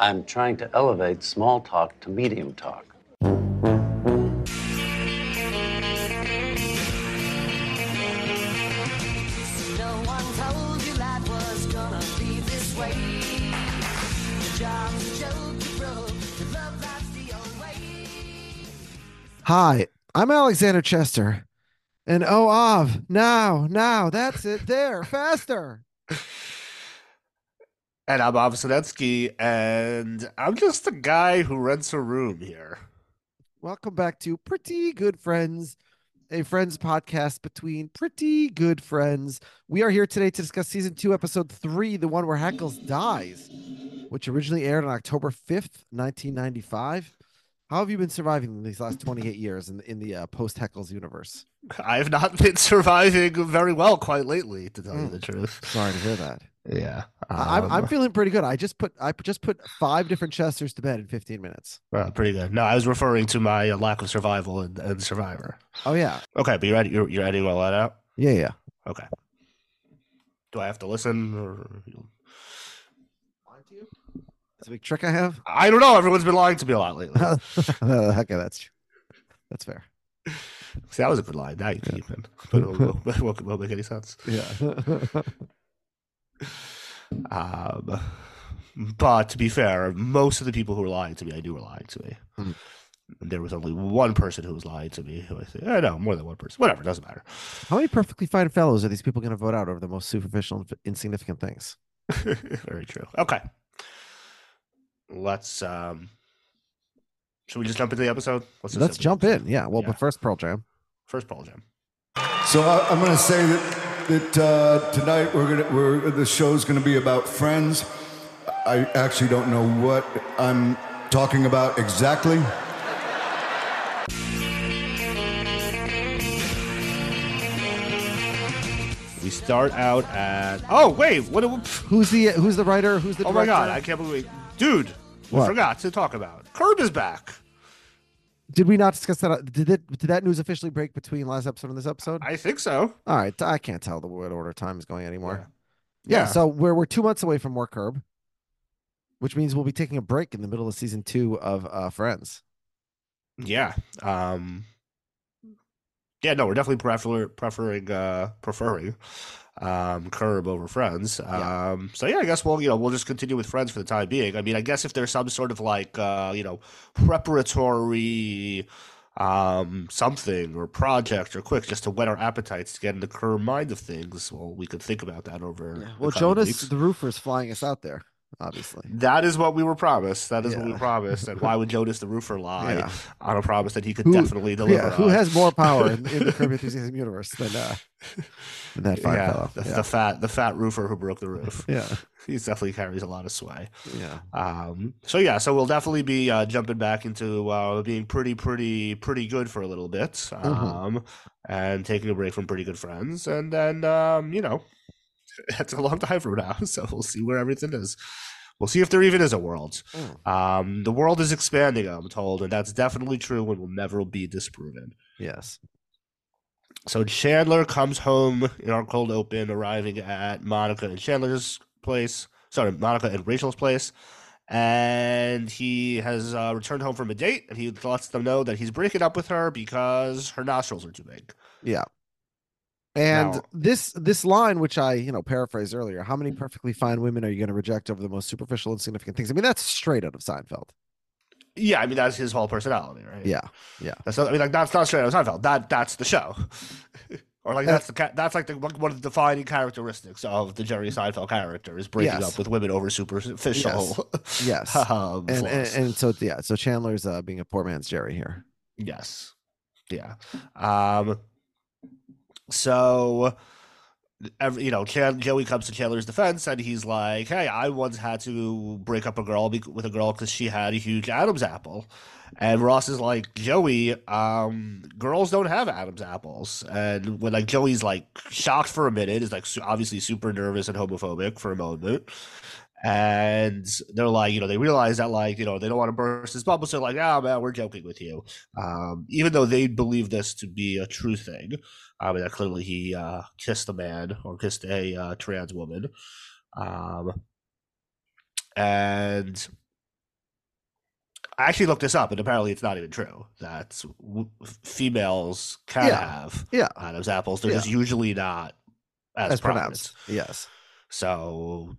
I'm trying to elevate small talk to medium talk. No one told you life was gonna be this way. Your job's a joke you broke. Your love life's the old way. Hi, I'm Alexander Chester. And oh, Av, now, now, that's it. There, faster. And I'm Bob Sinensky, and I'm just a guy who rents a room here. Welcome back to Pretty Good Friends, a friends podcast between pretty good friends. We are here today to discuss season two, episode three, the one where Heckles dies, which originally aired on October 5th, 1995. How have you been surviving these last 28 years in, in the uh, post Heckles universe? I have not been surviving very well quite lately, to tell you Mm. the truth. Sorry to hear that. Yeah, I- I'm, I'm um, feeling pretty good. I just put I just put five different Chesters to bed in 15 minutes. uh, pretty good. No, I was referring to my uh, lack of survival and, in Survivor. Oh yeah, Okay, but you're ready. You're, you're editing all that out. yeah, yeah. Okay. Do I have to listen? Or... It's a big trick I have. I don't know. Everyone's been lying to me a lot lately. okay, that's true. That's fair. See, that was a good line. Now you keep it. But it won't, won't, won't make any sense. Yeah. Um, but to be fair, most of the people who were lying to me, I knew were lying to me. Mhm. There was only one person who was lying to me. Who I said, I know more than one person. Whatever, doesn't matter. How many perfectly fine fellows are these people going to vote out over the most superficial and insignificant things? Very true. Okay, let's. um Should we just jump into the episode? just Let's jump in. Yeah. Well, Yeah. but first, Pearl Jam. First Pearl Jam. So I, I'm going to say that that uh, tonight we're gonna we're the show's going to be about friends. I actually don't know what I'm talking about exactly. We start out at. Oh wait, what? Who's the Who's the writer? Who's the Oh my god. I can't believe, dude. We What? forgot to talk about. Curb is back. Did we not discuss that? Did it? Did that news officially break between last episode and this episode? I think so. All right, I can't tell the what order time is going anymore. Yeah. Yeah. So we're we're two months away from more Curb, which means we'll be taking a break in the middle of season two of uh, Friends. Yeah. Um Yeah, no, we're definitely prefer- preferring uh preferring um Curb over Friends. Yeah. Um so yeah, I guess we'll you know, we'll just continue with Friends for the time being. I mean, I guess if there's some sort of like uh, you know, preparatory um something or project or quick just to whet our appetites to get in the curb mind of things, well, we could think about that over the Well, Jonas the roofer is flying us out there, obviously. That is what we were promised. That is what we promised. And why would Jonas the Roofer lie Yeah. on a promise that he could Who- definitely deliver? Yeah, who on? has more power in, in the Your Enthusiasm universe than uh, than that fine yeah, fellow? The, yeah. the fat the fat roofer who broke the roof. yeah, he definitely carries a lot of sway. yeah. Um, so yeah, so we'll definitely be uh, jumping back into uh, being pretty, pretty, pretty good for a little bit, Mm-hmm. um, and taking a break from pretty good friends, and then um, you know, it's a long time from now, so we'll see where everything is. We'll see if there even is a world. Mm. Um, the world is expanding, I'm told, and that's definitely true and will never be disproven. Yes. So Chandler comes home in our cold open, arriving at Monica and Chandler's place. Sorry, Monica and Rachel's place. And he has uh, returned home from a date, and he lets them know that he's breaking up with her because her nostrils are too big. Yeah. And Now- this this line, which I you know paraphrased earlier, how many perfectly fine women are you going to reject over the most superficial and significant things? I mean, that's straight out of Seinfeld. Yeah, I mean that's his whole personality, right? Yeah, yeah. that's not, I mean like that's not straight out of Seinfeld. That that's the show, or like that's the that's like the one of the defining characteristics of the Jerry Seinfeld character is breaking Yes. up with women over superficial. Yes. um, And, and and so yeah, so Chandler's uh, being a poor man's Jerry here. Yes. Yeah. Um so every, you know, Joey comes to Chandler's defense and he's like, "Hey, I once had to break up a girl with a girl because she had a huge Adam's apple." And Ross is like, "Joey, um, girls don't have Adam's apples." And when like Joey's like shocked for a minute, is like obviously super nervous and homophobic for a moment. And they're like, you know, they realize that like, you know, they don't want to burst his bubble, so they're like, "Ah, man, we're joking with you." Um, even though they believe this to be a true thing, I mean, that clearly he uh, kissed a man or kissed a uh, trans woman. Um, and I actually looked this up, and apparently it's not even true. That w- females can Yeah. have Yeah. Adam's apples. They're Yeah. just usually not as, As prominent. pronounced. Yes. So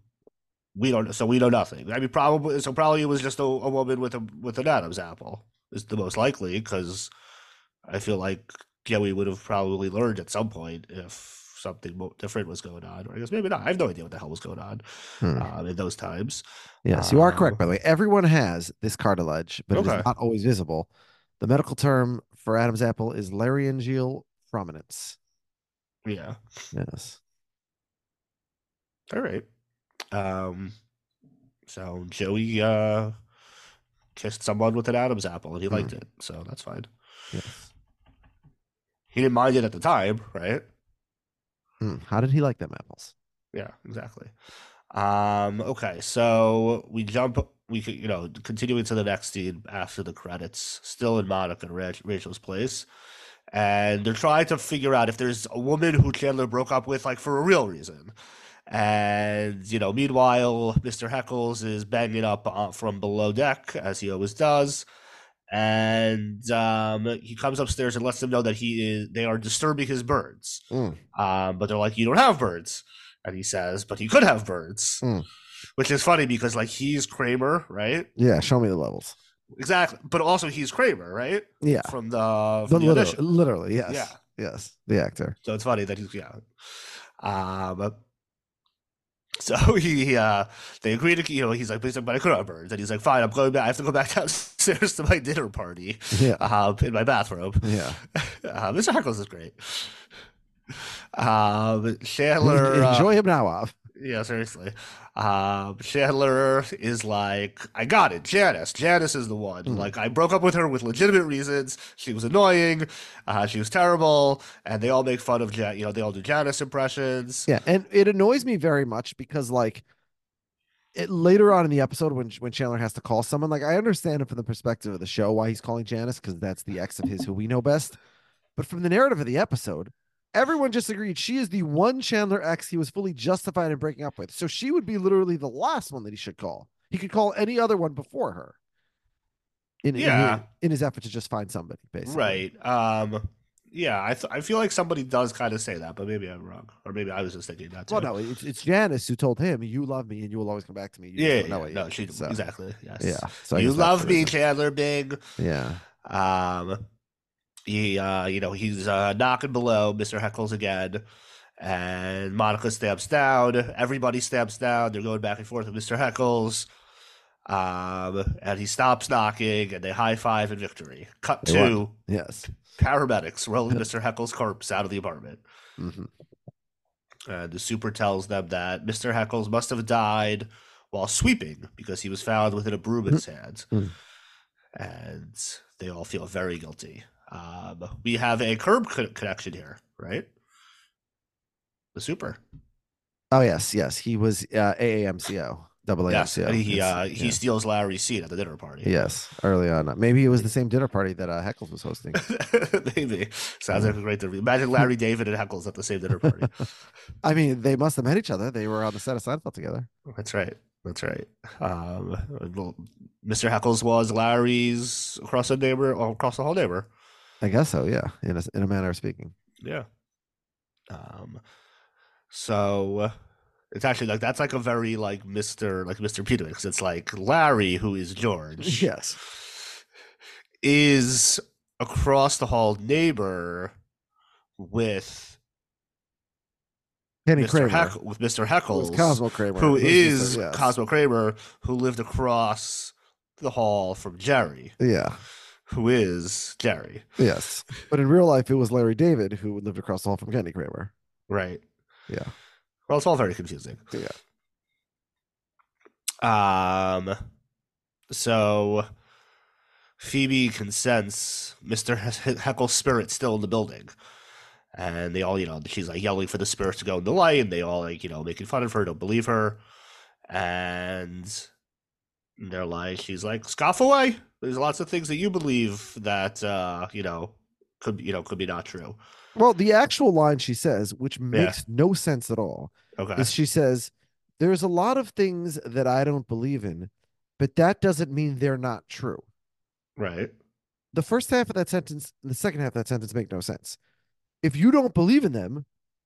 we don't. So we know nothing. I mean, probably. So probably it was just a, a woman with a with an Adam's apple is the most likely because I feel like Joey would have probably learned at some point if something different was going on. Or I guess maybe not. I have no idea what the hell was going on Hmm. um, in those times. Yes, you are correct, Um, by the way. Everyone has this cartilage, but it Okay. is not always visible. The medical term for Adam's apple is laryngeal prominence. Yeah. Yes. All right. Um. So Joey uh kissed someone with an Adam's apple, and he liked it. So that's fine. Yes. He didn't mind it at the time, right? Hmm. How did he like them apples? Yeah, exactly. Um, okay, so we jump, we could, you know, continuing to the next scene after the credits, still in Monica and Rach- Rachel's place, and they're trying to figure out if there's a woman who Chandler broke up with, like for a real reason. And you know, meanwhile, Mr. Heckles is banging up uh, from below deck as he always does, and um, he comes upstairs and lets them know that he is they are disturbing his birds. Mm. Um, but they're like, you don't have birds. And he says, but he could have birds. Mm. Which is funny because like he's Kramer, right? Yeah, show me the levels. Exactly. But also he's Kramer, right? Yeah. From the, from the literal, audition. literally, yes. Yeah. Yes. The actor. So it's funny that he's yeah. Um so he uh they agree to you know, he's like, please but I could have birds. And he's like, fine, I'm going back I have to go back downstairs to my dinner party. Yeah. Um in my bathrobe. Yeah. Uh, Mr. Heckles is great. Um Chandler uh, Enjoy him now, Av. Yeah, seriously. Um, Chandler is like, I got it. Janice. Janice is the one. Mhm. Like, I broke up with her with legitimate reasons. She was annoying. Uh, she was terrible. And they all make fun of, Jan- you know, they all do Janice impressions. Yeah, and it annoys me very much because like it later on in the episode when when Chandler has to call someone, like I understand it from the perspective of the show why he's calling Janice because that's the ex of his who we know best. But from the narrative of the episode, everyone just agreed she is the one Chandler ex he was fully justified in breaking up with. So she would be literally the last one that he should call. He could call any other one before her. In, in Yeah. his, in his effort to just find somebody, basically. Right. Um, yeah, I, th- I feel like somebody does kind of say that, but maybe I'm wrong. Or maybe I was just thinking that too. Well, no, it's, it's Janice who told him, "You love me, and you will always come back to me." You Yeah, yeah, no, yet." she, So, exactly. Yes. Yeah, so you love me. Chandler Big. Yeah, Um, he, uh, you know, he's uh, knocking below Mr. Heckles again, and Monica stamps down. Everybody stamps down. They're going back and forth with Mr. Heckles. Um, and he stops knocking, and they high five in victory. Cut They to won. yes. paramedics rolling Mr. Heckles' corpse out of the apartment. hmm And the super tells them that Mr. Heckles must have died while sweeping because he was found with a broom in his hand. Mm. And they all feel very guilty. Um, we have a curb co- connection here, right? The super. Oh yes, yes. He was uh, AAMCO, double Yes. And he uh, he yeah. steals Larry's seat at the dinner party. Yes, early on. Maybe it was the same dinner party that uh, Heckles was hosting. Maybe. Sounds like a great dinner. Imagine Larry David and Heckles at the same dinner party. I mean, they must have met each other. They were on the set of Seinfeld together. That's right. That's right. Um, well, Mr. Heckles was Larry's across the neighbor, across the whole neighbor. I guess so. Yeah, in a in a manner of speaking. Yeah. Um, so it's actually like that's like a very like Mr. like Mr. Peter because it's like Larry, who is George, Yes. is across the hall neighbor with Kenny Mr. Kramer. Heck with Mr. Heckles, Cosmo Kramer. who who's Mr. yes. Cosmo Kramer, who lived across the hall from Jerry, Yeah. Who is Jerry. Yes. But in real life, it was Larry David who lived across the hall from Kenny Kramer. Right. Yeah. Well, it's all very confusing. Yeah. Um. So Phoebe can sense Mr. Heckle's spirit still in the building. And they all, you know, she's like yelling for the spirits to go in the light, and they all like, you know, making fun of her, don't believe her. And they're like, she's like, scoff away. There's lots of things that you believe that uh, you know, could you know, could be not true. Well, the actual line she says, which makes no sense at all, Okay. is she says, There's a lot of things that I don't believe in, but that doesn't mean they're not true. Right. The first half of that sentence and the second half of that sentence make no sense. If you don't believe in them,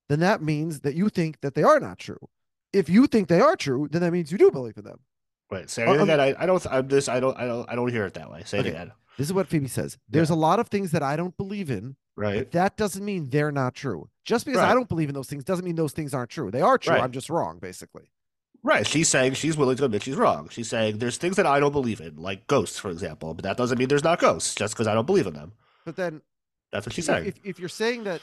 then that means that you think that they are not true. If you think they are true, then that means you do believe in them. Right. Say Uh, it um, again. I, I don't. I'm this. I don't. I don't. I don't hear it that way. Say Okay. it again. This is what Phoebe says. There's a lot of things that I don't believe in, Right. but that doesn't mean they're not true. Just because I don't believe in those things doesn't mean those things aren't true. They are true. Right. I'm just wrong, basically. Right. She's saying she's willing to admit she's wrong. She's saying there's things that I don't believe in, like ghosts, for example, but that doesn't mean there's not ghosts just because I don't believe in them. But then That's what she's saying. if, if you're saying that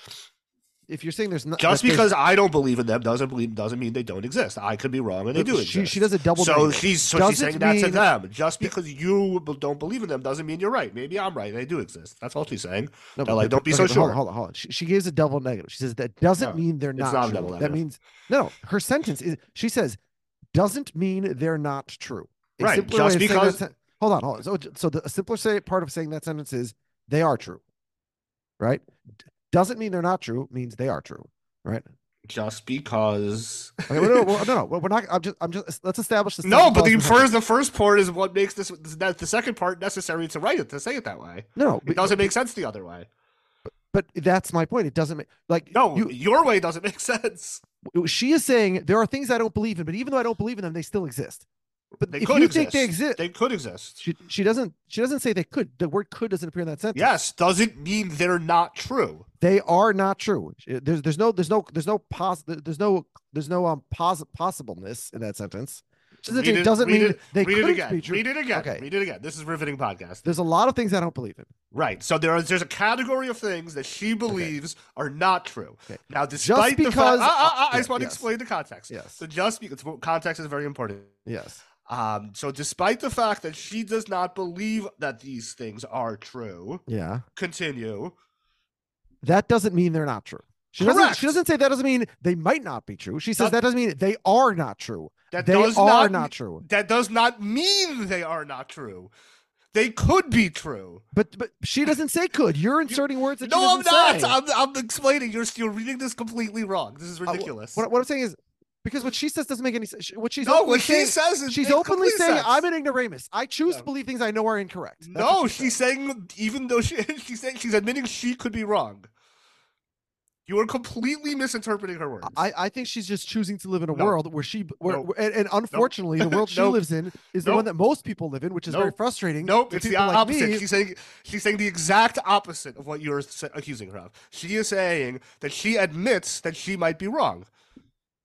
if you're saying there's not just because I don't believe in them doesn't believe doesn't mean they don't exist. I could be wrong and they do she- exist. she does a double So negative. she's so she's saying that to them. Just because you don't believe in them doesn't mean you're right. Maybe I'm right. They do exist. That's all she's saying. No, They're like, don't be okay, so sure. Hold on, hold on, hold on. She, she gives a double negative. She says that doesn't No, mean they're it's not, not a true. That means no. Her sentence is she says doesn't mean they're not true. A Right, just that because- hold on, hold on. So, so the simpler say part of saying that sentence is they are true, right? Doesn't mean they're not true. Means they are true, right? Just because. Okay, no, well, no, no, we're not. I'm just, I'm just. Let's establish the No, but the clause we have. first the first part is what makes this that the second part necessary to write it to say it that way. No, no, It but, doesn't make sense the other way. but that's my point. It doesn't make like No, you, your way doesn't make sense. she is saying there are things I don't believe in, but even though I don't believe in them, they still exist. But They if could you exist. think they exist, They could exist. she she doesn't she doesn't say they could. The word could doesn't appear in that sentence. Yes, doesn't mean they're not true. they are not true. There's there's no there's no there's no pos there's no there's no um pos- possibleness in that sentence. She Read it doesn't read mean it- they read it again. be true. Read it again. Okay. Read it again. This is riveting podcast. There's a lot of things I don't believe in. Right. So there is there's a category of things that she believes are not true. Okay. Now, despite the because- fact, ah, ah, ah, I yeah, just want to explain the context. Yes. So just because context is very important. Yes. Um, so despite the fact that she does not believe that these things are true, Yeah. continue. That doesn't mean they're not true. She doesn't she doesn't say that doesn't mean they might not be true. She says That- that doesn't mean they are not true. That they does are not, not true. That does not mean they are not true. They could be true. But but she doesn't say could. You're inserting words that she No, I'm say. I'm, I'm explaining. You're you're reading this completely wrong. This is Uh, ridiculous. What, what I'm saying is because what she says doesn't make any sense. What she's no, what she saying, says is she's openly saying sense. I'm an ignoramus. I choose to believe things I know are incorrect. That's No, she's says. saying even though she she's saying she's admitting she could be wrong. You are completely misinterpreting her words. I, I think she's just choosing to live in a No. world where she where, Nope. and, and unfortunately the world she Nope. lives in is the one that most people live in, which is very frustrating. Nope, it's the like opposite. me. She's saying she's saying the exact opposite of what you're accusing her of. She is saying that she admits that she might be wrong.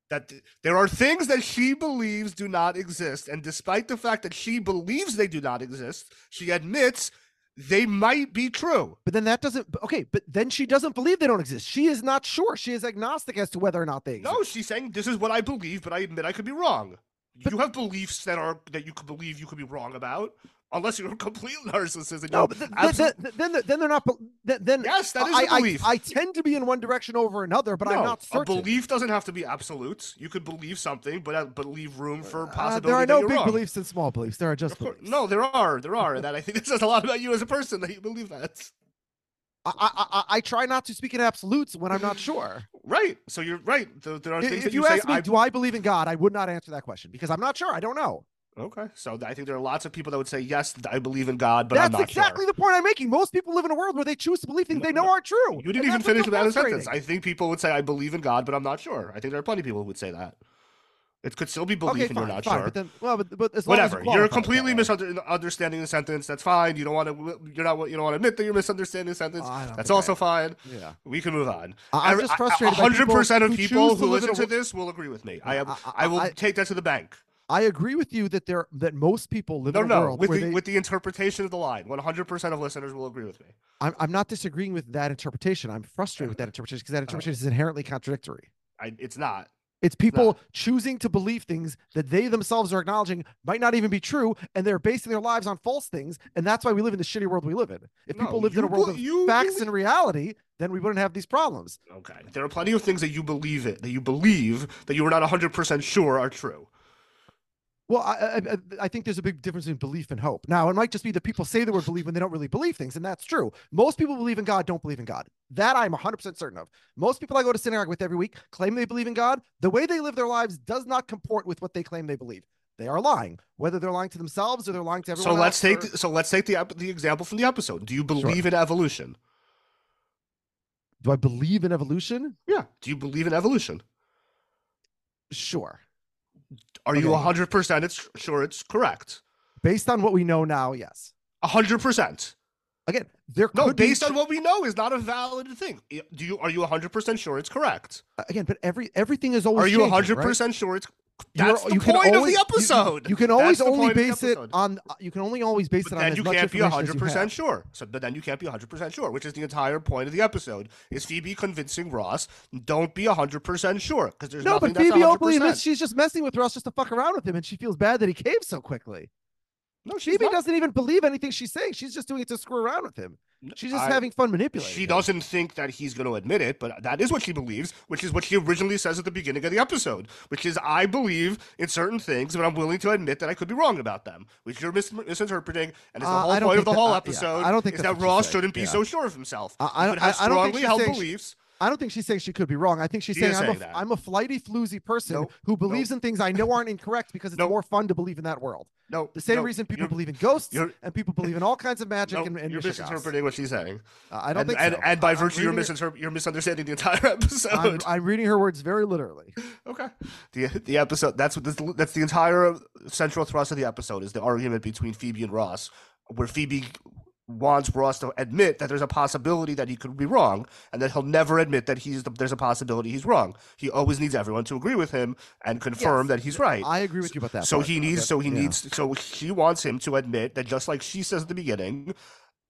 That th- there are things that she believes do not exist, and despite the fact that she believes they do not exist, she admits they might be true. But then that doesn't okay, but then she doesn't believe they don't exist. She is not sure. She is agnostic as to whether or not they exist. No, she's saying this is what I believe, but I admit I could be wrong. But- you have beliefs that are that you could believe you could be wrong about, unless you're a complete narcissist. And No, but th- absolute- th- then, then they're not. Then, then Yes, that is I, a I- belief. I, tend to be in one direction over another, but I'm No, not a belief doesn't have to be absolute. You could believe something, but uh, but leave room for Uh, possibility. there are no big wrong. beliefs and small beliefs. There are just beliefs. no, there are, there are, and that I think this says a lot about you as a person that you believe that. I, I, I, I try not to speak in absolutes when I'm not sure. Right. So you're right. There, there are things if that you, you, say. ask me, I, do I believe in God? I would not answer that question because I'm not sure. I don't know. Okay. So I think there are lots of people that would say yes, I believe in God, but I'm not. That's exactly sure. the point I'm making. Most people live in a world where they choose to believe things No, they know no. aren't true. You didn't even finish that sentence. I think people would say I believe in God, but I'm not sure. I think there are plenty of people who would say that. It could still be belief, okay, fine, you're not fine, sure. But then, well, but, but as long as Whatever. you You're qualify completely misunderstanding the sentence. That's fine. You don't want to. You're not. You don't want to admit that you're misunderstanding the sentence. Don't That's think I also fine. Yeah. We can move on. I- I'm just frustrated Hundred percent of people to who listen to this will agree with me. I am. I- I, will I- take that to the bank. I agree with you that there that most people live No, in a no. world With the they, with the interpretation of the line, one hundred percent of listeners will agree with me. I'm, I'm not disagreeing with that interpretation. I'm frustrated with that uh, interpretation because that uh, interpretation is inherently contradictory. I, it's not. It's people choosing to believe things that they themselves are acknowledging might not even be true, and they're basing their lives on false things, and that's why we live in the shitty world we live in. If people lived in a world be- of you facts and reality, then we wouldn't have these problems. Okay. There are plenty of things that you believe it, that you believe that you are not hundred percent sure are true. Well, I, I, I- think there's a big difference in belief and hope. Now, it might just be that people say the word believe when they don't really believe things, and that's true. Most people believe in God don't believe in God. That I'm 100% certain of. Most people I go to synagogue with every week claim they believe in God. The way they live their lives does not comport with what they claim they believe. they are lying. Whether they're lying to themselves or they're lying to everyone. So let's else take or- the, so let's take the the example from the episode. Do you believe in evolution? Do I believe in evolution? Yeah. Do you believe in evolution? Sure. Are you Okay. hundred percent? It's sure it's correct. Based on what we know now, yes. hundred percent. Again, there No, could be based ch- on what we know is not a valid thing. Do you are you hundred percent sure it's correct? Uh, again, but every everything is always. Are you changing, hundred right? percent sure it's that's the you can point always- of you- the episode. You, can always only point of the base it on. Uh, you can only always base But it on then as you can't be information 100% sure. So but then you can't be 100% sure, which is the entire point of the episode. Is Phoebe convincing Ross, don't be 100% sure because there's No, nothing but Phoebe 100%. openly admits she's just messing with Ross just to fuck around with him, and she feels bad that he caved so quickly. No, she's Phoebe not. doesn't even believe anything she's saying. She's just doing it to screw around with him. She's just I- having fun manipulating. She him. doesn't think that he's going to admit it, but that is what she believes, which is what she originally says at the beginning of the episode, which is I believe in certain things, but I'm willing to admit that I could be wrong about them, which you're mis- misinterpreting, and is the Uh, whole point of the that- whole uh, yeah, episode. I don't think is that Ross shouldn't be yeah. so sure of himself. I- I He don't- could have I- I don't think strongly she's held saying she- beliefs. I don't think she's saying she could be wrong. I think she's She saying I'm, saying a. I'm a flighty, floozy person Nope. who believes in things I know aren't incorrect because it's Nope. more fun to believe in that world. No, The same reason people you're- believe in ghosts and people believe in all kinds of magic and, and you're misinterpreting what she's saying. Uh, I don't and, think and, so. and by I'm virtue, you're, reading it- misinterp- you're misunderstanding the entire episode. I'm, I'm reading her words very literally. Okay. The the episode that's what this, that's the entire central thrust of the episode is the argument between Phoebe and Ross, where Phoebe wants Ross to admit that there's a possibility that he could be wrong, and that he'll never admit that he's the, there's a possibility he's wrong. He always needs everyone to agree with him and confirm Yes, that he's right. I agree with you about that. so part, he needs so he yeah. needs so he wants him to admit that just like she says at the beginning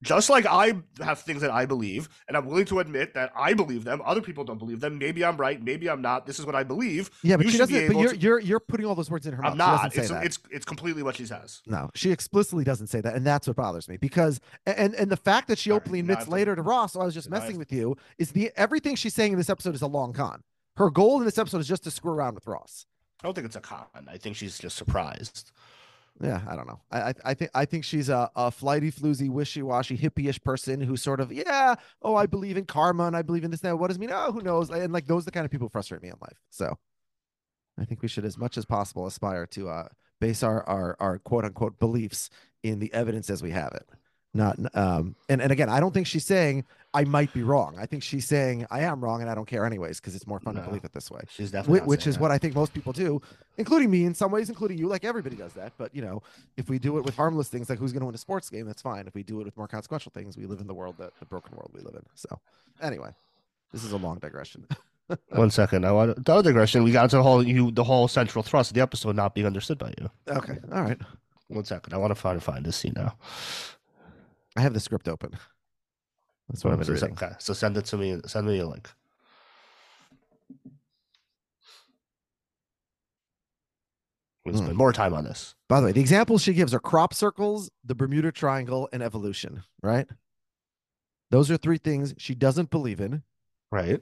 just like I have things that I believe, and I'm willing to admit that I believe them. Other people don't believe them. Maybe I'm right. Maybe I'm not. This is what I believe. Yeah, but you she doesn't. But you're, to- you're you're putting all those words in her mouth. I'm say It's, it's it's completely what she says. No, she explicitly doesn't say that, and that's what bothers me. Because and and the fact that she All openly admits to- later to Ross, "Oh, I was just I have messing with you," is the everything she's saying in this episode is a long con. Her goal in this episode is just to screw around with Ross. I don't think it's a con. I think she's just surprised. Yeah, I don't know. I I, I think I think she's a, a flighty, floozy, wishy-washy, hippie-ish person who sort of yeah. Oh, I believe in karma and I believe in this. Now, what does it mean? Oh, who knows? And like those are the kind of people who frustrate me in life. So, I think we should, as much as possible, aspire to uh, base our our our quote unquote beliefs in the evidence as we have it. Not um and and again, I don't think she's saying I might be wrong. I think she's saying I am wrong and I don't care anyways because it's more fun No. to believe it this way She's definitely whi- which is that. what I think most people do, including me in some ways, including you. Like everybody does that. But you know, if we do it with harmless things, like who's going to win a sports game, that's fine. If we do it with more consequential things, we live in the world that the broken world we live in. So, anyway, this is a long digression. One second. I want the other digression. We got into the whole you the whole central thrust of the episode not being understood by you. okay, all right. One second. I want to find find this scene now. I have the script open. That's what I'm been So- reading. Okay, so send it to me. Send me a link. We'll Hmm. spend more time on this. By the way, the examples she gives are crop circles, the Bermuda Triangle, and evolution. Right? Those are three things she doesn't believe in. Right.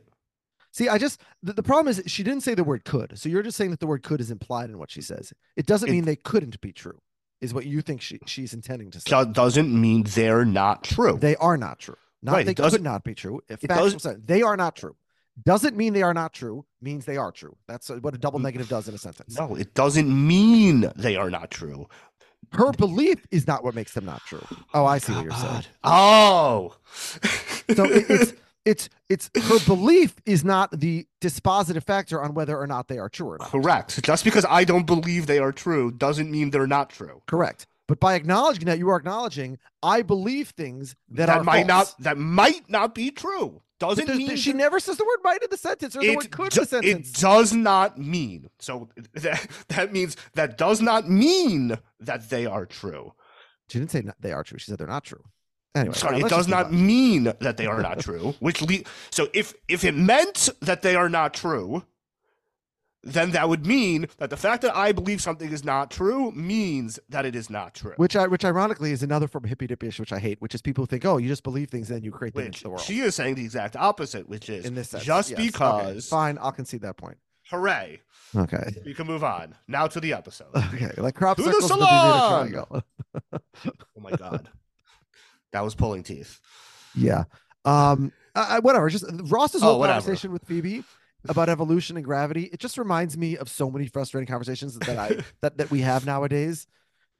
See, I just the, the problem is she didn't say the word could. So you're just saying that the word could is implied in what she says. It doesn't It- mean they couldn't be true, is what you think she, she's intending to say. Do- Doesn't mean they're not true. They are not true. Not Right, they could doesn't- be true. If it factual doesn't- sense, they are not true. Doesn't mean they are not true. Means they are true. That's what a double Mm. negative does in a sentence. no, it doesn't mean they are not true. Her belief is not what makes them not true. Oh, I see what you're saying. Oh. So it, it's it's it's her belief is not the dispositive factor on whether or not they are true or not. correct. Just because I don't believe they are true doesn't mean they're not true. Correct. But by acknowledging that, you are acknowledging I believe things that, That, are might false. not that might not be true. Doesn't mean she never says the word might in the sentence or the word could in do- the sentence. it does not mean so that that means that does not mean that they are true. she didn't say not- they are true. She said they're not true. Anyway, Sorry, it does not on. mean that they are not true. Which le- so if if it meant that they are not true, then that would mean that the fact that I believe something is not true means that it is not true. Which, I, which ironically is another form of hippy dippyish, which I hate, which is people who think, oh, you just believe things and then you create them into the world. she is saying the exact opposite, which is in this sense, just yes. Okay, because fine, I'll concede that point. hooray, Okay. we can move on now to the episode. Okay. Like crop To the circles, the salon! Triangle. Oh my god, that was pulling teeth. Yeah. Um. I, whatever. Just Ross's Oh, whole whatever. conversation with Phoebe about evolution and gravity, it just reminds me of so many frustrating conversations that I that, that we have nowadays.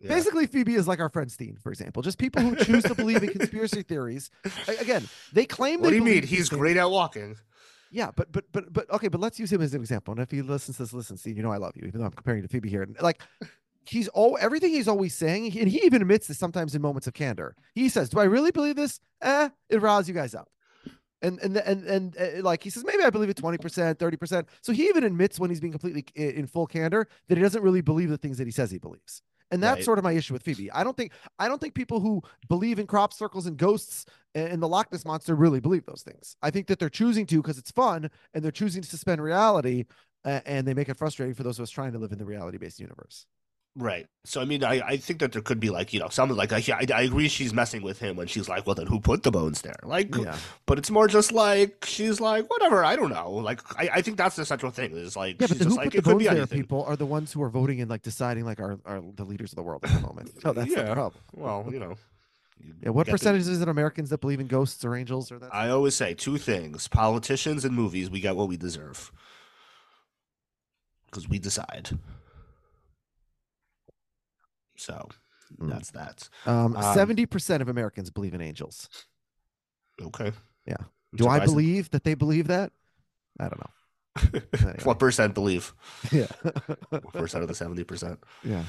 Yeah. Basically, Phoebe is like our friend Steen, for example. Just people who choose to believe in conspiracy theories. Again, they claim. What they do you mean? He's things. great at walking. Yeah, but but but but okay, but let's use him as an example. And if he listens to this, listen, Steve, you know I love you, even though I'm comparing to Phoebe here. And like he's all everything he's always saying, and he even admits this sometimes in moments of candor. He says, "Do I really believe this? Eh, it riles you guys up." And and and and uh, like he says, maybe I believe it twenty percent, thirty percent. So he even admits when he's being completely i- in full candor that he doesn't really believe the things that he says he believes. And that's Right. sort of my issue with Phoebe. I don't think I don't think people who believe in crop circles and ghosts and and the Loch Ness monster really believe those things. I think that they're choosing to because it's fun and they're choosing to suspend reality uh, and they make it frustrating for those of us trying to live in the reality based universe. Right. So I mean, I, I think that there could be like you know something like I, I I agree she's messing with him when she's like, well then who put the bones there? Like, Yeah. but it's more just like she's like whatever. I don't know. Like I, I think that's the central thing is like Yeah, but the just who like put the it could bones be there anything. people are the ones who are voting and like deciding like are, our the leaders of the world at the moment. So that's the Yeah. problem. Well, you know. you Yeah, what get the- percentage is it Americans that believe in ghosts or angels or that? I always say two things: politicians and movies. We got what we deserve because we decide. So Mm. that's that. Um, Um, seventy percent of Americans believe in angels. Okay. Yeah. Do I believe that they believe that? I don't know. Anyway. what percent believe? Yeah, What percent of the seventy percent? yeah.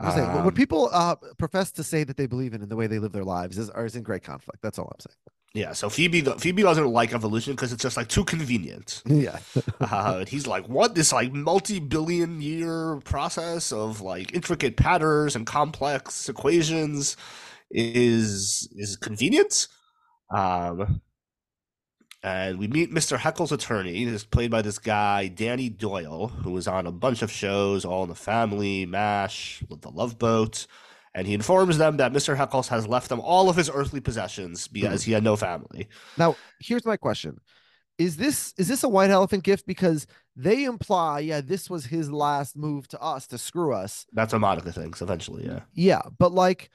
I'm saying, what- Um, what people uh, profess to say that they believe in and the way they live their lives is, are, is in great conflict. That's all I'm saying. Yeah, so Phoebe Phoebe doesn't like evolution because it's just like too convenient. Yeah. Uh, and he's like, what? This like multi-billion year process of like intricate patterns and complex equations is is convenient. Um, and we meet Mr. Heckle's attorney, is played by this guy Danny Doyle, who was on a bunch of shows, All in the Family, MASH, The Love Boat. And he informs them that Mr. Heckles has left them all of his earthly possessions because he had no family. Now, here's my question: Is this is this a white elephant gift? Because they imply, yeah, this was his last move to us to screw us. That's what Monica thinks eventually, yeah. Yeah, but like,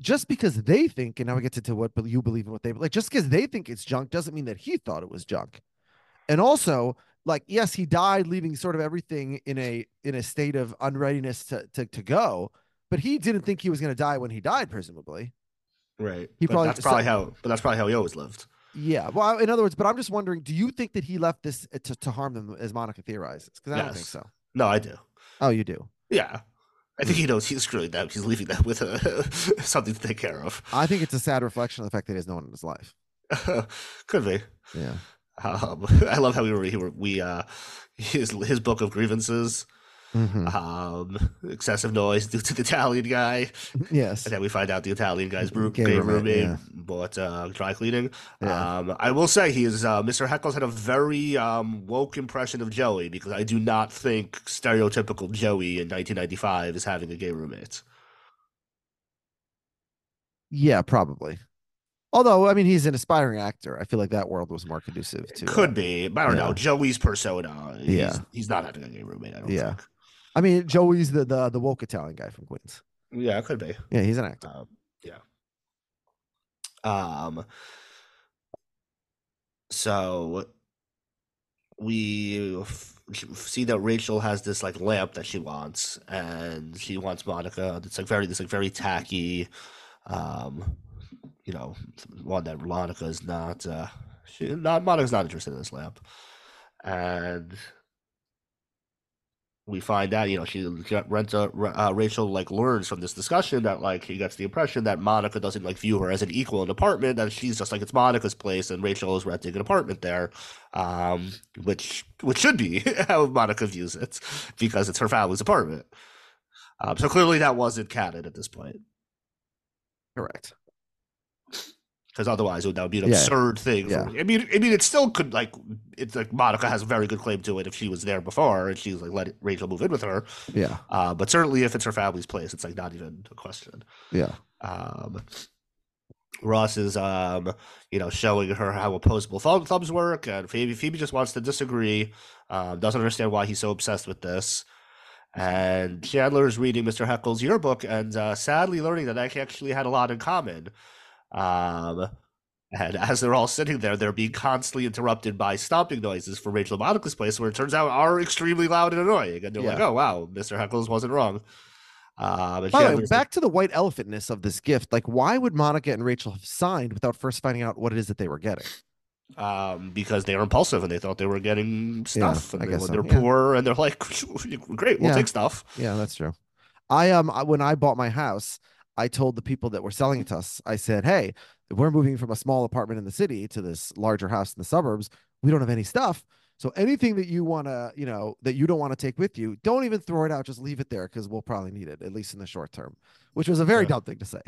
just because they think, and now we get to, to what you believe in what they like, just because they think it's junk doesn't mean that he thought it was junk. And also, like, yes, he died, leaving sort of everything in a in a state of unreadiness to to, to go. But he didn't think he was going to die when he died, presumably. Right. He but probably- that's probably how but that's probably how he always lived. Yeah. Well, in other words, but I'm just wondering, do you think that he left this uh, to, to harm them, as Monica theorizes? Because I don't think so. No, I do. Oh, you do. Yeah. I Hmm. think he knows he's screwing them. He's leaving them with a, something to take care of. I think it's a sad reflection of the fact that he has no one in his life. Could be. Yeah. Um, I love how we were, he were we uh his his book of grievances, Mhm. um, excessive noise due to the Italian guy, Yes. and then we find out the Italian guy's bro- Gay gay roommate, yeah. bought uh, dry cleaning. Yeah. Um, I will say he is uh, Mr. Heckles had a very um, woke impression of Joey because I do not think stereotypical Joey in 1995 is having a gay roommate. Yeah, probably. Although, I mean, he's an aspiring actor. I feel like that world was more conducive to. uh, Could be, but I don't yeah. know. Joey's persona, he's, Yeah. he's not having a gay roommate. I don't Yeah. think. I mean, Joey's the the the woke Italian guy from Queens. Yeah, it could be. Yeah, he's an actor. Um, yeah. Um. So we f- see that Rachel has this like lamp that she wants, and she wants Monica. It's like very, this like very tacky, um, you know, one that Monica is not. Uh, she not Monica's not interested in this lamp, and we find out, you know, she Renta, uh, Rachel like learns from this discussion that like he gets the impression that Monica doesn't like view her as an equal in the apartment, that she's just like it's Monica's place and Rachel is renting an apartment there, um, which which should be how Monica views it because it's her family's apartment. Um, so clearly that wasn't canon at this point Correct. Because otherwise would, that would be an Yeah. absurd thing. Yeah. I mean, I mean, it still could like it's like Monica has a very good claim to it if she was there before and she's like let Rachel move in with her. Yeah. Uh, but certainly if it's her family's place, it's like not even a question. Yeah. Um, Ross is, um, you know, showing her how opposable thumb, thumbs work, and Phoebe, Phoebe just wants to disagree. Um, doesn't understand why he's so obsessed with this. And Chandler is reading Mr. Heckle's yearbook and uh, sadly learning that they actually had a lot in common. Um, And as they're all sitting there, they're being constantly interrupted by stomping noises from Rachel and Monica's place, where it turns out are extremely loud and annoying. And they're like, "Oh wow, Mr. Heckles wasn't wrong." And By the way, back to the white elephantness of this gift. Like, why would Monica and Rachel have signed without first finding out what it is that they were getting? um, because they were impulsive and they thought they were getting stuff. and I they, guess so, they're yeah. poor and they're like, "Great, we'll Yeah. take stuff." Yeah, that's true. I um when I bought my house, I told the people that were selling it to us, I said, "Hey, we're moving from a small apartment in the city to this larger house in the suburbs. We don't have any stuff. So anything that you want to, you know, that you don't want to take with you, don't even throw it out. Just leave it there because we'll probably need it at least in the short term." Which was a very Yeah. dumb thing to say.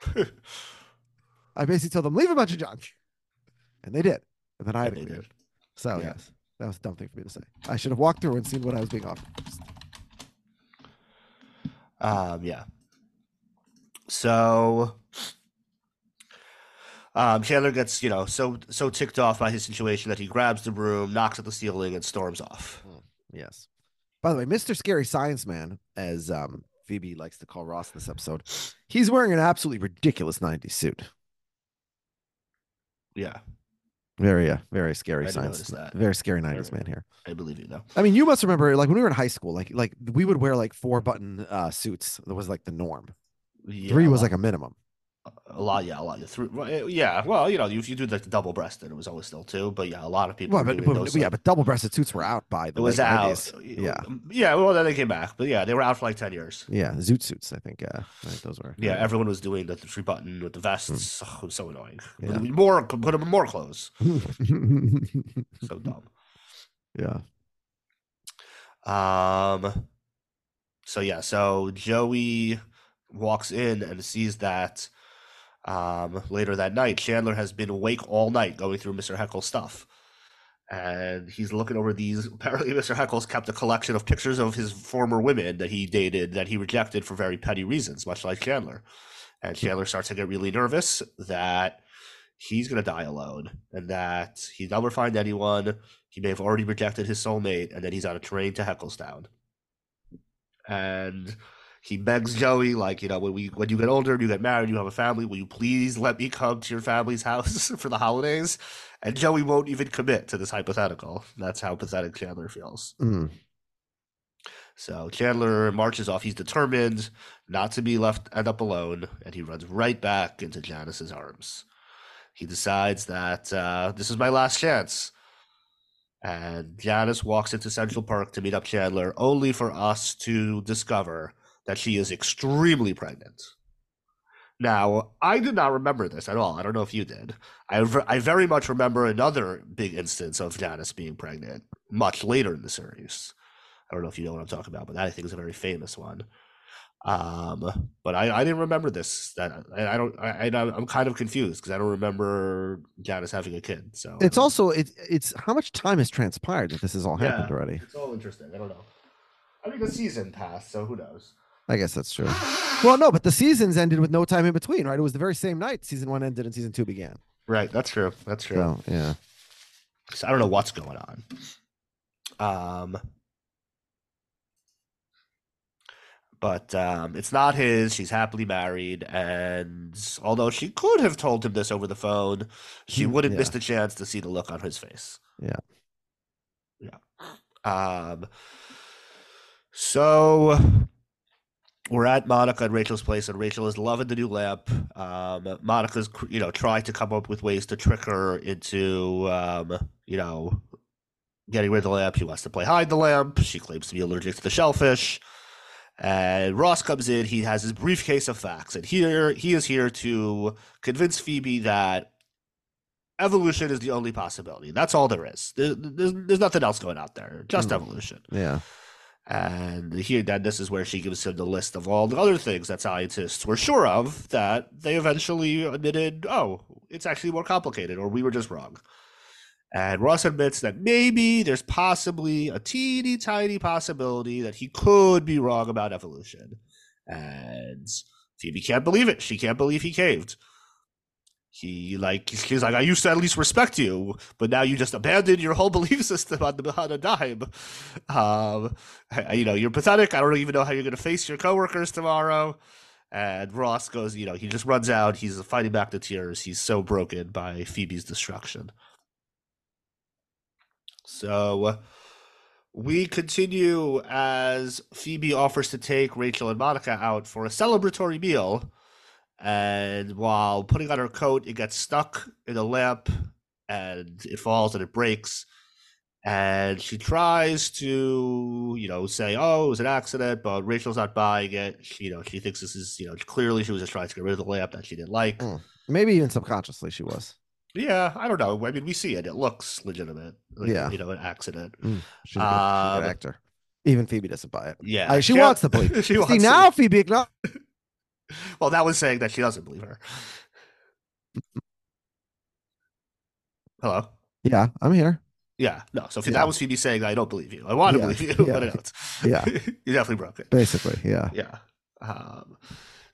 I basically told them, "Leave a bunch of junk," and they did. And then I had And to they did. So Yeah. yes, that was a dumb thing for me to say. I should have walked through and seen what I was being offered. Um, yeah. So um, Chandler gets, you know, so so ticked off by his situation that he grabs the broom, knocks at the ceiling, and storms off. Yes. By the way, Mr. Scary Science Man, as um, Phoebe likes to call Ross in this episode, he's wearing an absolutely ridiculous 90s suit. Yeah, Very, uh, very scary science. that. Very scary 90s Very- man here. I believe you though. I mean, you must remember, like when we were in high school, like like we would wear like four button uh, suits. That was like the norm. Yeah, Three was like a minimum. a lot. Yeah, a lot. Three, eh, yeah, well, you know, if you do the double breasted, it was always still two. But yeah, a lot of people. Well, but, but- yeah, but double breasted suits were out by the it was out. 90s. Yeah. yeah. Well, then they came back, but yeah, they were out for like ten years. Yeah, zoot suits. I think. Uh, think those were. Yeah, everyone was doing the three button with the vests. Oh, it was so annoying. Yeah. More, put them in more clothes. So dumb. yeah. Um. So yeah, so Joey walks in and sees that um, later that night, Chandler has been awake all night going through Mr. Heckle's stuff. And he's looking over these. Apparently, Mr. Heckle's kept a collection of pictures of his former women that he dated that he rejected for very petty reasons, much like Chandler. And Chandler starts to get really nervous that he's going to die alone and that he'll never find anyone. He may have already rejected his soulmate and then he's on a train to Hecklestown. And he begs Joey, like, you know, when we when you get older, and you get married, you have a family, will you please let me come to your family's house for the holidays? And Joey won't even commit to this hypothetical. That's how pathetic Chandler feels. Mm. So Chandler marches off. He's determined not to be left end up alone, and he runs right back into Janice's arms. He decides that uh, this is my last chance. And Janice walks into Central Park to meet up Chandler, only for us to discover that she is extremely pregnant. Now, I did not remember this at all. I don't know if you did. I, I very much remember another big instance of Janice being pregnant much later in the series. I don't know if you know what I'm talking about, but that I think is a very famous one. Um, but I, I didn't remember this. That I, I don't. I, I I'm kind of confused because I don't remember Janice having a kid. So It's also it, it's how much time has transpired that this has all happened Yeah. already. it's all interesting. I don't know. I mean, the season passed, so who knows? I guess that's true. Well, no, but the seasons ended with no time in between, right? It was the very same night season one ended and season two began. Right. That's true. That's true. So yeah. So I don't know what's going on. Um, but um, it's not his. She's happily married, and although she could have told him this over the phone, she Mm, wouldn't yeah. miss the chance to see the look on his face. Yeah. Yeah. Um. So we're at Monica and Rachel's place, and Rachel is loving the new lamp. Um, Monica's, you know, trying to come up with ways to trick her into, um, you know, getting rid of the lamp. She wants to play hide the lamp. She claims to be allergic to the shellfish. And Ross comes in. He has his briefcase of facts, and here he is here to convince Phoebe that evolution is the only possibility. That's all there is. There- There's, there's nothing else going out there. Just Hmm. evolution. Yeah. And here, then, this is where she gives him the list of all the other things that scientists were sure of that they eventually admitted, oh, it's actually more complicated, or we were just wrong. And Ross admits that maybe there's possibly a teeny tiny possibility that he could be wrong about evolution. And Phoebe can't believe it. She can't believe he caved. He like he's like I used to at least respect you, but now you just abandoned your whole belief system on the on a dime. Um, you know you're pathetic. I don't even know how you're going to face your coworkers tomorrow. And Ross goes, you know, he just runs out. He's fighting back the tears. He's so broken by Phoebe's destruction. So we continue as Phoebe offers to take Rachel and Monica out for a celebratory meal. And while putting on her coat, it gets stuck in a lamp and it falls and it breaks. And she tries to, you know, say, "Oh, it was an accident," but Rachel's not buying it. She, you know, she thinks this is, you know, clearly she was just trying to get rid of the lamp that she didn't like. Mm. Maybe even subconsciously she was. Yeah, I don't know. I mean, we see it; it looks legitimate. Like, Yeah. you know, an accident. Mm. She's, a good, she's a good Um, actor. Even Phoebe doesn't buy it. Yeah, Uh, she Yeah. wants to believe. she See wants to- now, Phoebe, acknow- Well, that was saying that she doesn't believe her. Hello. Yeah, I'm here. Yeah, no. So if Yeah. that was Phoebe saying, "I don't believe you," I want to Yeah, believe you, yeah, but I don't. yeah. you definitely broke it. Basically, yeah. Yeah. Um,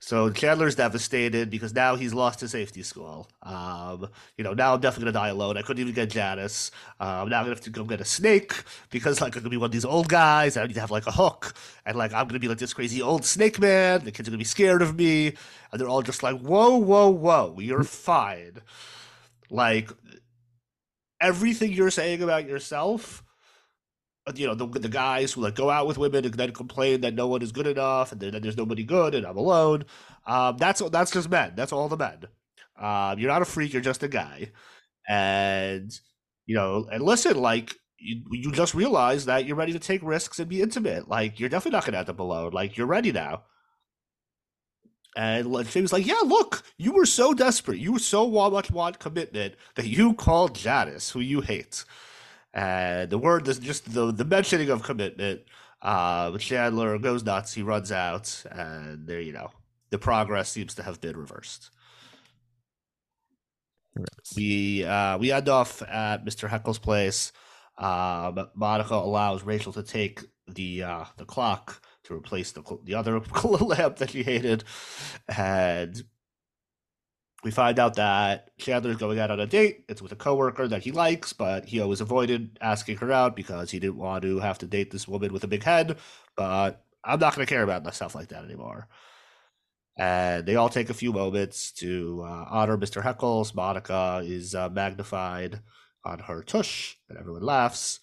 so Chandler's devastated because now he's lost his safety school. Um, you know, now I'm definitely gonna die alone. I couldn't even get Janice. Um, now I'm gonna have to go get a snake because like I'm gonna be one of these old guys. I need to have like a hook, and like I'm gonna be like this crazy old snake man. The kids are gonna be scared of me, and they're all just like, "Whoa, whoa, whoa! You're fine." Like everything you're saying about yourself you know the, the guys who like go out with women and then complain that no one is good enough and then there's nobody good and I'm alone. Um, that's that's just men. That's all the men. Um, you're not a freak. You're just a guy, and you know. And listen, like you, you just realize that you're ready to take risks and be intimate. Like you're definitely not gonna end up alone. Like you're ready now. And was like, "Yeah, look, you were so desperate. You were so want want commitment that you called Janice, who you hate." And the word is just the the mentioning of commitment. Uh, Chandler goes nuts. He runs out, and there you know the progress seems to have been reversed. We uh, we end off at Mr. Heckle's place. Um, Monica allows Rachel to take the uh, the clock to replace the the other lamp that she hated, and we find out that Chandler's going out on a date. It's with a coworker that he likes, but he always avoided asking her out because he didn't want to have to date this woman with a big head. But I'm not going to care about stuff like that anymore. And they all take a few moments to uh, honor Mr. Heckles. Monica is uh, magnified on her tush, and everyone laughs.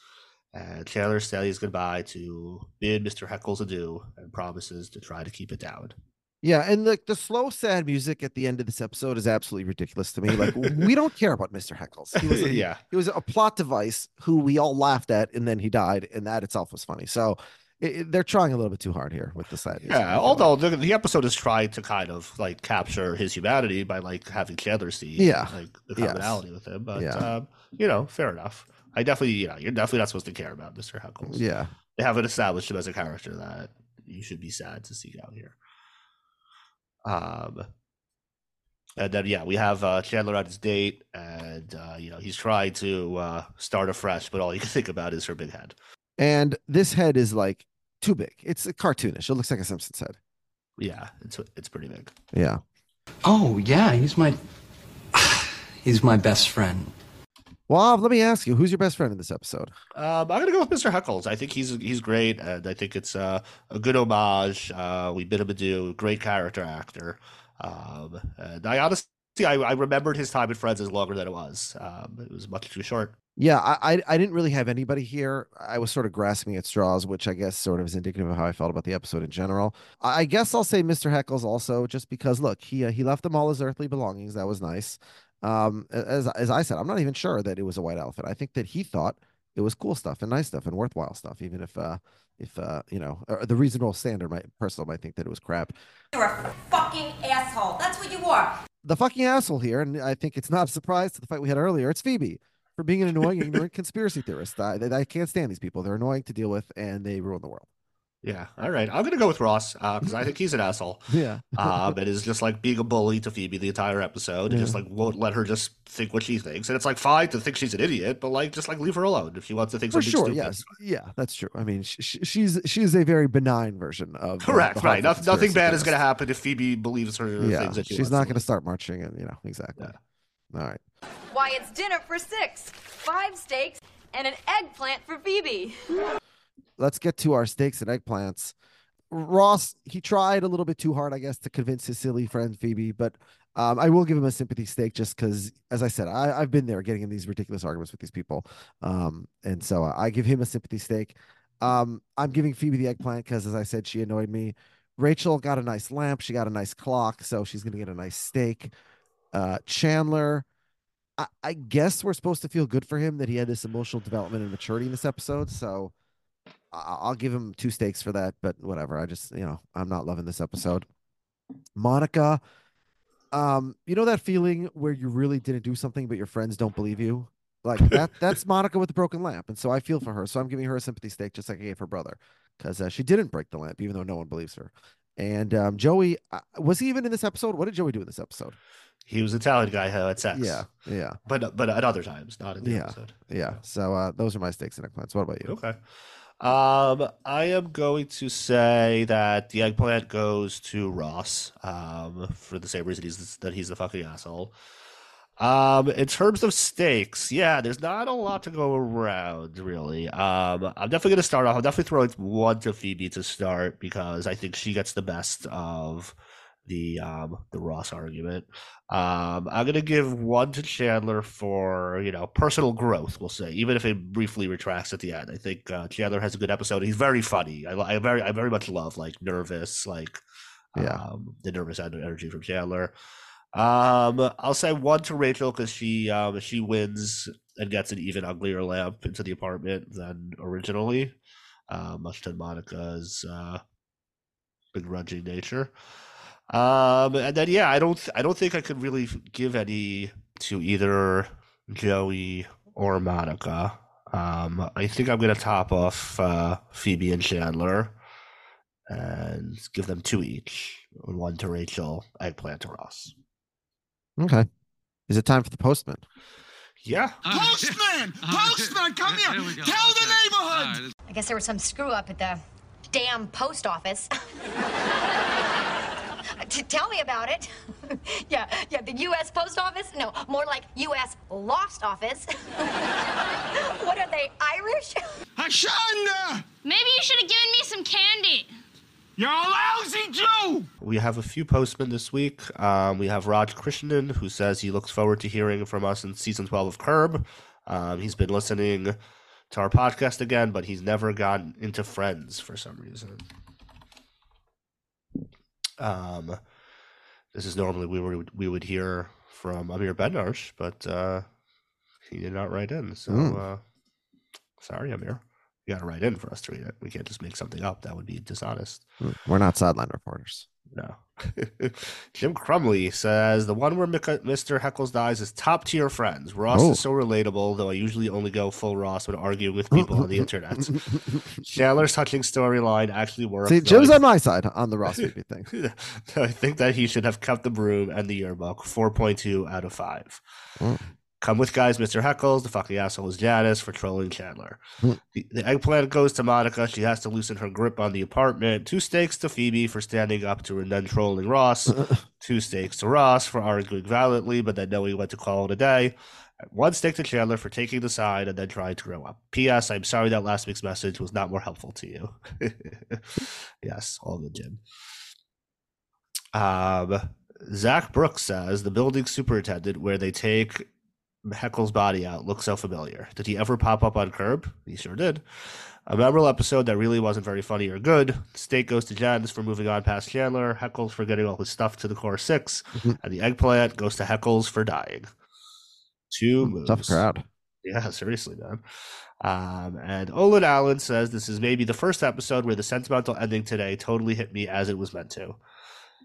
And Chandler says goodbye to bid Mr. Heckles adieu and promises to try to keep it down. Yeah, and the the slow, sad music at the end of this episode is absolutely ridiculous to me. Like, we don't care about Mr. Heckles. He was a, yeah. he was a plot device who we all laughed at, and then he died, and that itself was funny. So it, they're trying a little bit too hard here with the sad music. Yeah, although the, the episode is trying to kind of like capture his humanity by like having Chandler see Yeah. like the Yes. with him. But Yeah. um, you know, fair enough. I definitely, you know, you're definitely not supposed to care about Mr. Heckles. yeah, They haven't established him as a character that you should be sad to see out here. Um and then yeah, we have uh, Chandler at his date, and uh, you know he's trying to uh, start afresh, but all you can think about is her big head. and this head is like too big. It's cartoonish. It looks like a Simpsons head. Yeah, it's it's pretty big. Yeah. Oh, yeah, he's my. He's my best friend. Well, let me ask you, who's your best friend in this episode? Um, I'm gonna go with Mr. Heckles. I think he's he's great, and I think it's uh, a good homage. Uh, we bid him adieu. Great character actor. Um, and I honestly, I, I remembered his time at Friends as longer than it was. Um, it was much too short. Yeah, I, I I didn't really have anybody here. I was sort of grasping at straws, which I guess sort of is indicative of how I felt about the episode in general. I I guess I'll say Mr. Heckles also, just because look, he uh, he left them all his earthly belongings. That was nice. Um, as as I said, I'm not even sure that it was a white elephant. I think that he thought it was cool stuff and nice stuff and worthwhile stuff, even if uh if uh you know the reasonable standard might personal might think that it was crap. You're a fucking asshole. That's what you are. The fucking asshole here, and I think it's not a surprise to the fight we had earlier. It's Phoebe for being an annoying, ignorant conspiracy theorist. I, I can't stand these people. They're annoying to deal with, and they ruin the world. Yeah. All right. I'm gonna go with Ross because I think he's an asshole. Yeah. Um, and is just like being a bully to Phoebe the entire episode, and just like won't let her just think what she thinks. And it's like fine to think she's an idiot, but like just like leave her alone if she wants to think For something sure, stupid. yes, yeah, that's true. I mean, sh- sh- she's she's a very benign version of uh, Correct. the Right. Nothing, nothing bad is gonna happen if Phoebe believes her Yeah, things that she she's wants not going to start marching, and you know exactly. All right. Why, it's dinner for six, five steaks, and an eggplant for Phoebe. let's get to our steaks and eggplants. Ross, he tried a little bit too hard, I guess, to convince his silly friend Phoebe, but um, I will give him a sympathy steak just because, as I said, I, I've been there getting in these ridiculous arguments with these people. Um, and so I give him a sympathy steak. Um, I'm giving Phoebe the eggplant because, as I said, she annoyed me. Rachel got a nice lamp. She got a nice clock, so she's going to get a nice steak. Uh, Chandler, I, I guess we're supposed to feel good for him that he had this emotional development and maturity in this episode. So I'll give him two steaks for that, but whatever. I just, you know, I'm not loving this episode. Monica, um, you know that feeling where you really didn't do something, but your friends don't believe you? Like that, that's Monica with the broken lamp. And so I feel for her. So I'm giving her a sympathy steak, just like I gave her brother, because uh, she didn't break the lamp, even though no one believes her. And um, Joey, uh, was he even in this episode? What did Joey do in this episode? He was a talented guy who had sex. Yeah, yeah, But but at other times, not in the Yeah. episode. yeah. So uh, those are my steaks and eggplants. What about you? Okay. Um, I am going to say that the eggplant goes to Ross. Um, for the same reason he's that he's the fucking asshole. Um, in terms of steaks, yeah, there's not a lot to go around really. Um, I'm definitely gonna start off. I'm definitely throwing one to Phoebe to start because I think she gets the best of the um the Ross argument. Um, I'm gonna give one to Chandler for you know personal growth. We'll say, even if it briefly retracts at the end. I think uh, Chandler has a good episode. He's very funny. I, I very I very much love like nervous like Yeah. um, the nervous energy from Chandler. Um, I'll say one to Rachel because she um she wins and gets an even uglier lamp into the apartment than originally, uh, much to Monica's uh, begrudging nature. Um, and then yeah, I don't th- I don't think I could really give any to either Joey or Monica. Um, I think I'm gonna top off uh, Phoebe and Chandler and give them two each. One to Rachel, eggplant to Ross. Okay. Is it time for the postman? Yeah. Postman! Postman, come here! Tell the neighborhood! I guess there was some screw up at the damn post office. T- tell me about it. yeah, yeah, the U.S. Post Office? No, more like U.S. Lost Office. what are they, Irish? Hashanda! Maybe you should have given me some candy. You're a lousy Jew! We have a few postmen this week. Um, we have Raj Krishnan, who says he looks forward to hearing from us in season 12 of Curb. Um, he's been listening to our podcast again, but he's never gotten into Friends for some reason. Um, this is normally we would we would hear from Amir Benarsh, but uh, he did not write in. So Hmm. uh, sorry, Amir. You got to write in for us to read it. We can't just make something up. That would be dishonest. Mm, We're not sideline reporters. No. Jim Crumley says the one where Mr. Heckles dies is top tier friends. Ross Oh. is so relatable, though I usually only go full Ross when arguing with people on the internet. Chandler's touching storyline actually works. See, Jim's I- on my side on the Ross Phoebe thing. I think that he should have kept the broom and the yearbook. 4.2 out of 5. Mm. Come with guys, Mr. Heckles. The fucking asshole is Janice for trolling Chandler. Mm. The, the eggplant goes to Monica. She has to loosen her grip on the apartment. Two steaks to Phoebe for standing up to and then trolling Ross. Two steaks to Ross for arguing valiantly, but then knowing when to call it a day. One steak to Chandler for taking the side and then trying to grow up. P.S. I'm sorry that last week's message was not more helpful to you. yes, all good, Jim. Um, Zach Brooks says the building superintendent where they take Heckle's body out looks so familiar. Did he ever pop up on Curb? He sure did. A memorable episode that really wasn't very funny or good. Steak goes to Janice for moving on past Chandler. Heckles for getting all his stuff to the core 6 and the eggplant goes to Heckles for dying. Two moves. Tough crowd. Yeah, seriously, man. Um, and Olin Allen says this is maybe the first episode where the sentimental ending today totally hit me as it was meant to.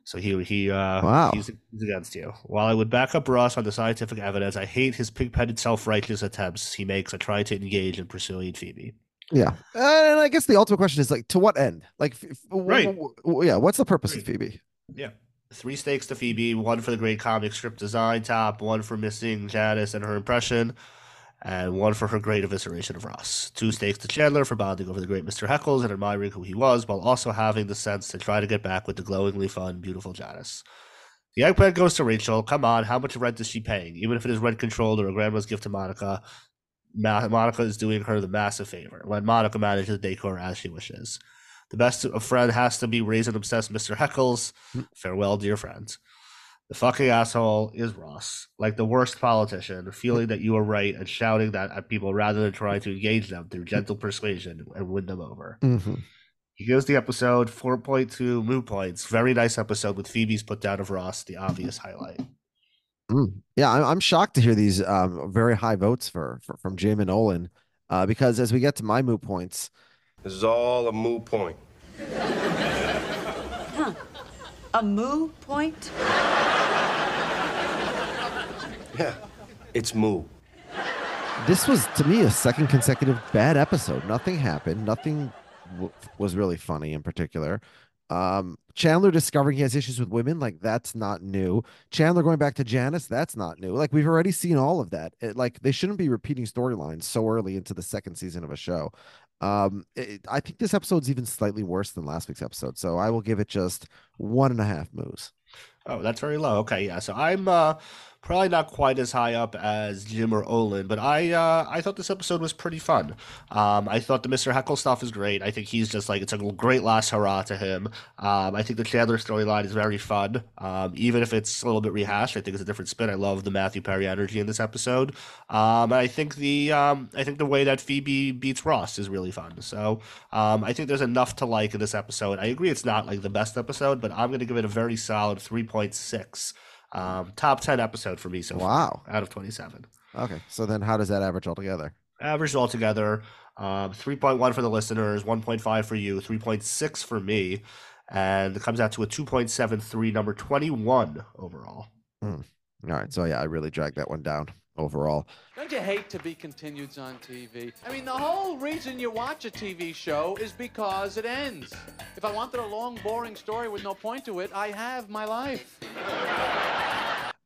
So he he uh Wow. he's, he's against you. While I would back up Ross on the scientific evidence, I hate his pig-headed self-righteous attempts he makes at trying to engage in pursuing Phoebe. Yeah. And I guess the ultimate question is like, to what end? Like, f- f- w- Right. w- w- yeah. What's the purpose of Phoebe? Yeah. Three steaks to Phoebe, one for the great comic strip design top, one for missing Janice and her impression, and one for her great evisceration of Ross. Two steaks to Chandler for bonding over the great Mr. Heckles and admiring who he was, while also having the sense to try to get back with the glowingly fun, beautiful Janice. The eggplant goes to Rachel. Come on, how much rent is she paying? Even if it is rent controlled or a grandma's gift to Monica, Ma- Monica is doing her the massive favor. Let Monica manage the decor as she wishes. The best a friend has to be raisin obsessed Mr. Heckles. Hmm. Farewell, dear friends. The fucking asshole is Ross, like the worst politician, feeling that you are right and shouting that at people rather than trying to engage them through gentle persuasion and win them over. Mhm. He gives the episode 4.2 moo points. Very nice episode with Phoebe's put down of Ross, the obvious highlight. Mm. Yeah, I'm, I'm shocked to hear these um, very high votes for, for from Jim and Olin, uh, because as we get to my moot points, This is all a moot point. Huh. A moo point? Yeah, it's moo. this was to me a second consecutive bad episode. Nothing happened. Nothing w- was really funny in particular. Um, Chandler discovering he has issues with women, like that's not new. Chandler going back to Janice, that's not new. Like we've already seen all of that. It, like they shouldn't be repeating storylines so early into the second season of a show. Um, it, I think this episode's even slightly worse than last week's episode, so I will give it just one and a half moves. Oh, that's very low. Okay, yeah. So I'm uh, probably not quite as high up as Jim or Olin, but I uh, I thought this episode was pretty fun. Um, I thought the Mr. Heckle stuff is great. I think he's just like it's a great last hurrah to him. Um, I think the Chandler storyline is very fun, um, even if it's a little bit rehashed. I think it's a different spin. I love the Matthew Perry energy in this episode. Um, I think the um, I think the way that Phoebe beats Ross is really fun. So um, I think there's enough to like in this episode. I agree it's not like the best episode, but I'm going to give it a very solid 3.6. Um, top 10 episode for me so Wow. far out of 27. Okay, so then how does that average altogether? Average altogether, um, 3.1 for the listeners, 1.5 for you, 3.6 for me, and it comes out to a 2.73, number 21 overall. Hmm. All right, so yeah, I really dragged that one down overall. Don't you hate to be continueds on TV? I mean, the whole reason you watch a TV show is because it ends. If I wanted a long, boring story with no point to it, I have my life.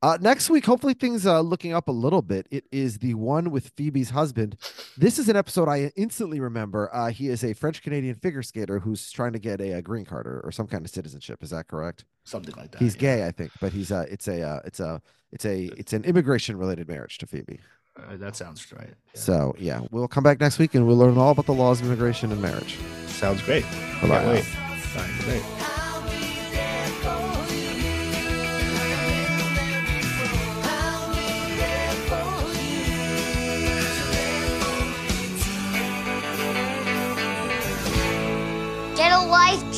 Uh, next week, hopefully things uh looking up a little bit. It is the one with Phoebe's husband. This is an episode I instantly remember. Uh, he is a French Canadian figure skater who's trying to get a, uh green card or, or some kind of citizenship. Is that correct? Something like that. He's gay, I think, but he's uh, it's a, uh, it's a, it's a, it's an immigration related marriage to Phoebe. Uh, that sounds right. So yeah, we'll come back next week and we'll learn all about the laws of immigration and marriage. Sounds great. Bye-bye. Wait. Bye. Good